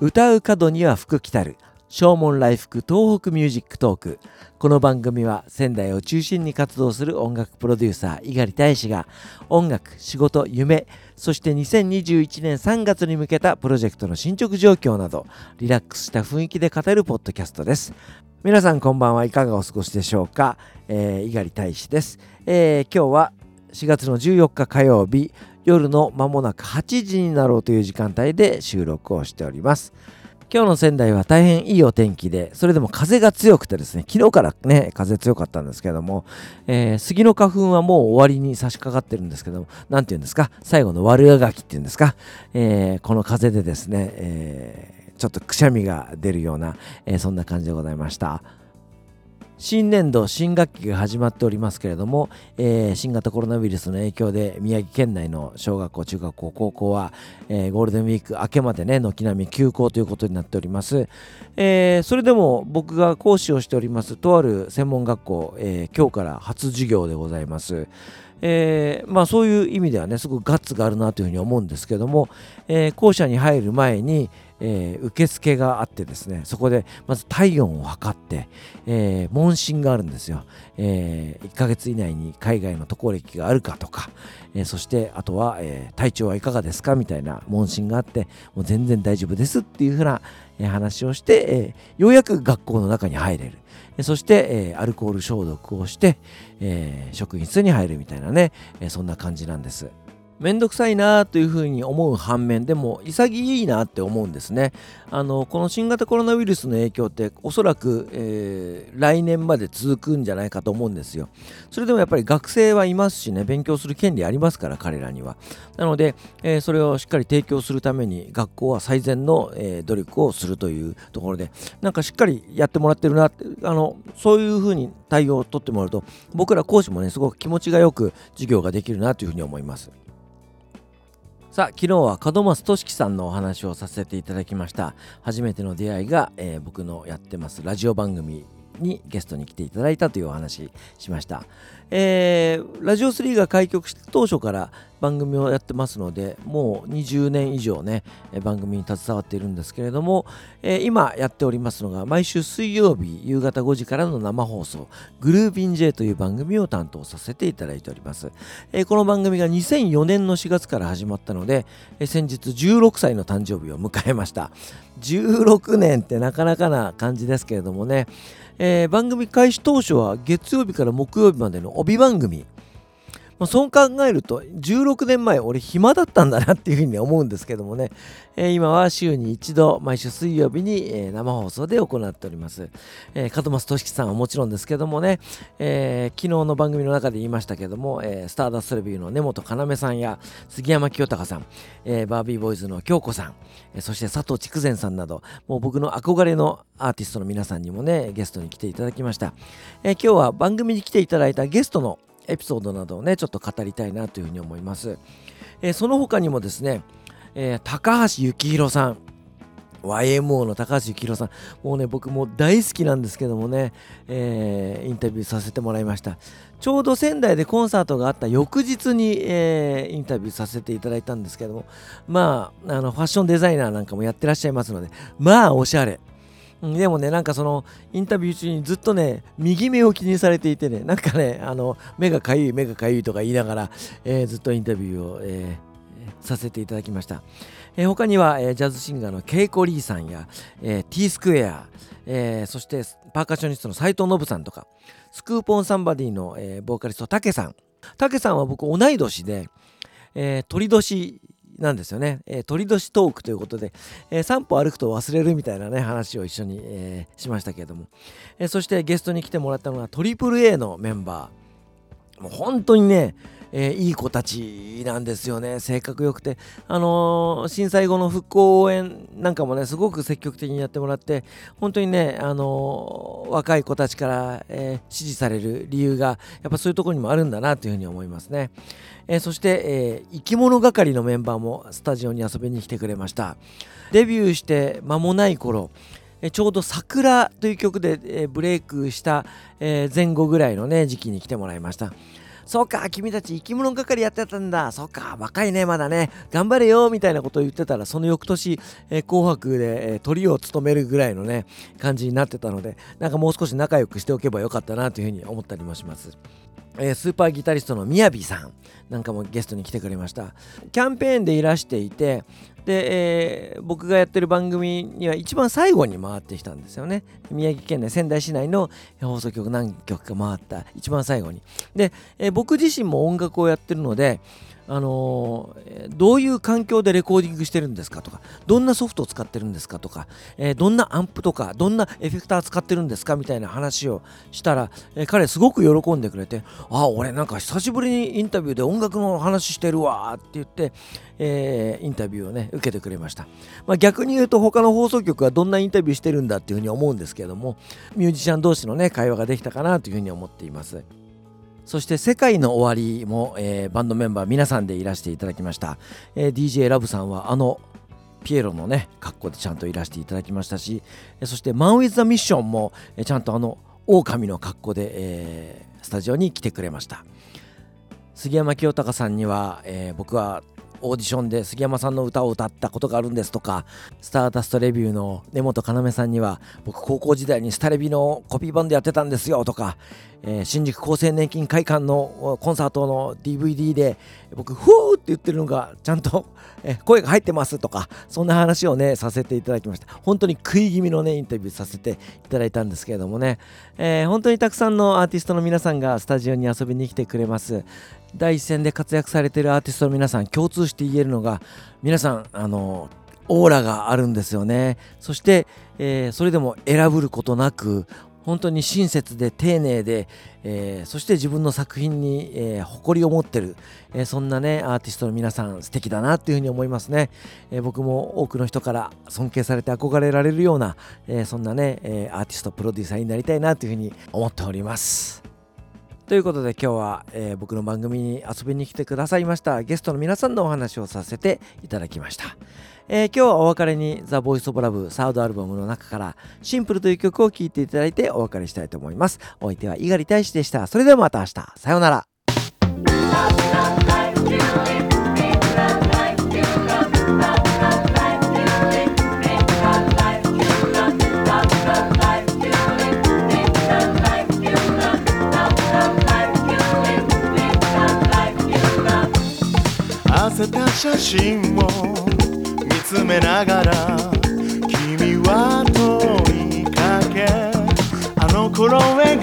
唱う門には福来たる。唱門来福 TOHOKU MUSIC TALK。この番組は仙台を中心に活動する音楽プロデューサー猪狩大使が音楽仕事夢そして2021年3月に向けたプロジェクトの進捗状況などリラックスした雰囲気で語るポッドキャストです。皆さんこんばんはいかがお過ごしでしょうか、えー、大使です、えー、今日は4月の14日火曜日。夜の間もなく8時になろうという時間帯で収録をしております。今日の仙台は大変いいお天気で、それでも風が強くてですね、昨日からね、風強かったんですけども、えー、杉の花粉はもう終わりに差し掛かってるんですけども、なんて言うんですか、最後の悪あがきっていうんですか、えー、この風でですね、えー、ちょっとくしゃみが出るような、えそんな感じでございました。新年度新学期が始まっておりますけれども、えー、新型コロナウイルスの影響で宮城県内の小学校中学校高校は、えー、ゴールデンウィーク明けまでね軒並み休校ということになっております、えー、それでも僕が講師をしておりますとある専門学校、え今日から初授業でございます。えー、まあそういう意味ではねすごくガッツがあるなというふうに思うんですけども、え校舎に入る前に、えー、受付があってですねそこでまず体温を測って、えー、問診があるんですよ、えー、1ヶ月以内に海外の渡航歴があるかとか、えー、そしてあとは、え、体調はいかがですかみたいな問診があってもう全然大丈夫ですっていうふうな、話をして、え、ようやく学校の中に入れるそして、え、アルコール消毒をして、え、職員室に入るみたいなね、え、そんな感じなんです。めんどくさいなというふうに思う反面でも潔いなって思うんですね。あのこの新型コロナウイルスの影響っておそらく、えー、来年まで続くんじゃないかと思うんですよ。それでもやっぱり学生はいますしね勉強する権利ありますから彼らには。なので、えー、それをしっかり提供するために学校は最善の、えー、努力をするというところでなんかしっかりやってもらってるなってあのそういうふうに対応を取ってもらうと僕ら講師もねすごく気持ちがよく授業ができるなというふうに思います。さあ昨日は門松俊樹さんのお話をさせていただきました。初めての出会いが、えー、僕のやってますラジオ番組にゲストに来ていただいたというお話しました、えー、ラジオ3が開局した当初から番組をやってますのでもう20年以上ね番組に携わっているんですけれども、えー、今やっておりますのが毎週水曜日夕方5時からの生放送グルーピン J という番組を担当させていただいております、えー、この番組が2004年の4月から始まったので、えー、先日16歳の誕生日を迎えました。16年ってなかなかな感じですけれどもね。えー、番組開始当初は月曜日から木曜日までの帯番組まあ、そう考えると16年前俺暇だったんだなっていうふうに思うんですけどもね、えー、今は週に一度毎週水曜日に、えー、生放送で行っております、えー、門松俊樹さんはもちろんですけどもね、えー、昨日の番組の中で言いましたけども、えー、スターダストレビューの根本要さんや杉山清隆さん、えー、バービーボーイズの京子さん、えー、そして佐藤筑前さんなどもう僕の憧れのアーティストの皆さんにもねゲストに来ていただきました、えー、今日は番組に来ていただいたゲストのエピソードなどをねちょっと語りたいなというふうに思います、えー、その他にもですね、えー、高橋幸宏さん。YMO の高橋幸宏さん。もうね僕も大好きなんですけどもね、えー、インタビューさせてもらいました。ちょうど仙台でコンサートがあった翌日に、えー、インタビューさせていただいたんですけどもまああのファッションデザイナーなんかもやってらっしゃいますのでまあおしゃれ。でもね、なんかそのインタビュー中にずっとね、右目を気にされていてね、なんかね、あの目がかゆい、目がかゆいとか言いながら、えー、ずっとインタビューを、えー、させていただきました。えー、他には、えー、ジャズシンガーのケイコ・リーさんや、えー、T スクエア、えー、そしてパーカッショニストの斉藤信さんとか、スクーポンサンバディの、えー、ボーカリスト、タケさん。タケさんは僕同い年で、えー、鳥年なんですよね、えー、鳥年トークということで、えー、散歩歩くと忘れるみたいなね話を一緒に、えー、しましたけれども、えそしてゲストに来てもらったのがトリプル a のメンバー。もう本当にねえー、いい子たちなんですよね。性格良くて。あのー、震災後の復興応援なんかもねすごく積極的にやってもらって本当にねあのー、若い子たちから、え支持される理由がやっぱそういうところにもあるんだなというふうに思いますね、えそして、え生き物係のメンバーもスタジオに遊びに来てくれました。デビューして間もない頃ちょうど「桜」という曲でブレイクした前後ぐらいのね時期に来てもらいました。そうか君たち生き物係やってたんだそうか若いねまだね頑張れよみたいなことを言ってたらその翌年、えー、紅白で、えー、トリを務めるぐらいのね感じになってたのでなんかもう少し仲良くしておけばよかったなというふうに思ったりもします。えー、スーパーギタリストのみやびさんなんかもゲストに来てくれました。キャンペーンでいらしていてで、えー、僕がやってる番組には一番最後に回ってきたんですよね。宮城県内仙台市内の放送局何局か回った一番最後に。で、えー、僕自身も音楽をやってるのであの、どういう環境でレコーディングしてるんですかとかどんなソフトを使ってるんですかとか、えー、どんなアンプとかどんなエフェクター使ってるんですかみたいな話をしたら、えー、彼すごく喜んでくれてあ俺なんか久しぶりにインタビューで音楽の話してるわって言って、えインタビューをね受けてくれました、まあ、逆に言うと他の放送局はどんなインタビューしてるんだっていうふうに思うんですけれどもミュージシャン同士のね会話ができたかなというふうに思っています。そして「世界の終わりも」えー、バンドメンバー皆さんでいらしていただきました、えー、DJ ラブさんはあのピエロのね格好でちゃんといらしていただきましたしそして「マン・ウィズ・ザ・ミッションも」ちゃんとあの狼の格好で、えー、スタジオに来てくれました。杉山清隆さんには、えー、僕はオーディションで杉山さんの歌を歌ったことがあるんですとかスターダストレビューの根本要さんには僕高校時代にスタレビのコピーバンドやってたんですよとか、えー、新宿厚生年金会館のコンサートの DVD で僕フーって言ってるのがちゃんと、え声が入ってますとかそんな話をねさせていただきました。本当に食い気味のねインタビューさせていただいたんですけれどもね、えー、本当にたくさんのアーティストの皆さんがスタジオに遊びに来てくれます。第一線で活躍されているアーティストの皆さん共通して言えるのが皆さんあのオーラがあるんですよね。そして、えー、それでも選ぶることなく本当に親切で丁寧で、えー、そして自分の作品に、えー、誇りを持ってる、えー、そんなねアーティストの皆さん素敵だなっていうふうに思いますね、え僕も多くの人から尊敬されて憧れられるような、えそんなね、えアーティストプロデューサーになりたいなというふうに思っております。ということで今日は、えー、僕の番組に遊びに来てくださいましたゲストの皆さんのお話をさせていただきました、えー、今日はお別れに The Voice of Love サードアルバムの中からシンプルという曲を聴いていただいてお別れしたいと思います。お相手は猪狩大使でした。それではまた明日。さようなら。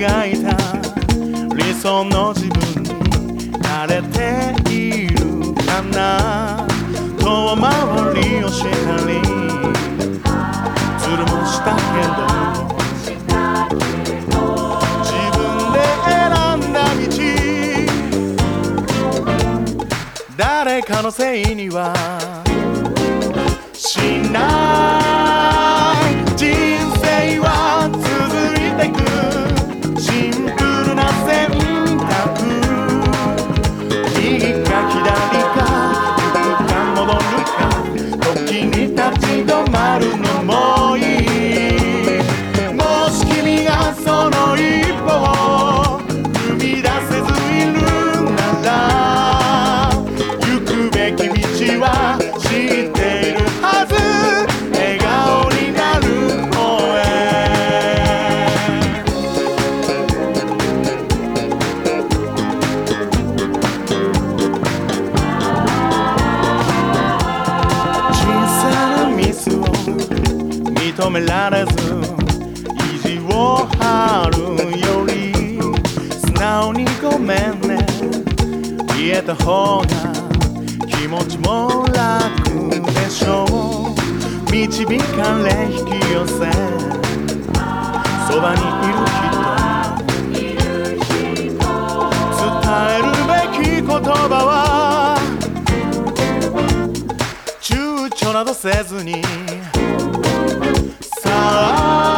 描いた。理想の自分に慣れている。かな。遠回りをしたりずるもしたけど。誰かのせいには。しない。められず意地を張るより素直にごめんね言えた方が気持ちも楽でしょう導かれ引き寄せそばにいる人伝えるべき言葉は躊躇などせずにさ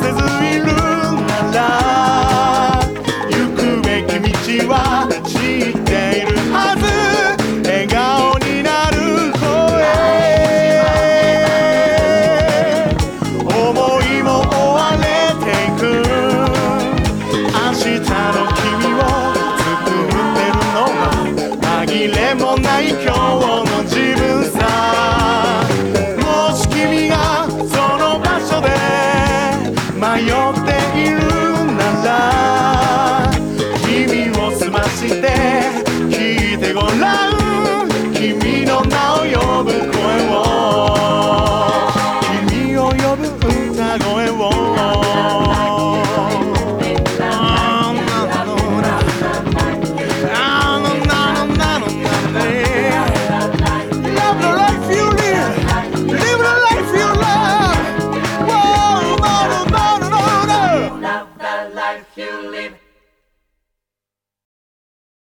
せずいるなら行くべき道は知っているはず。笑顔になる声。思いも追われていく。明日の君を作ってるのは紛れもない今日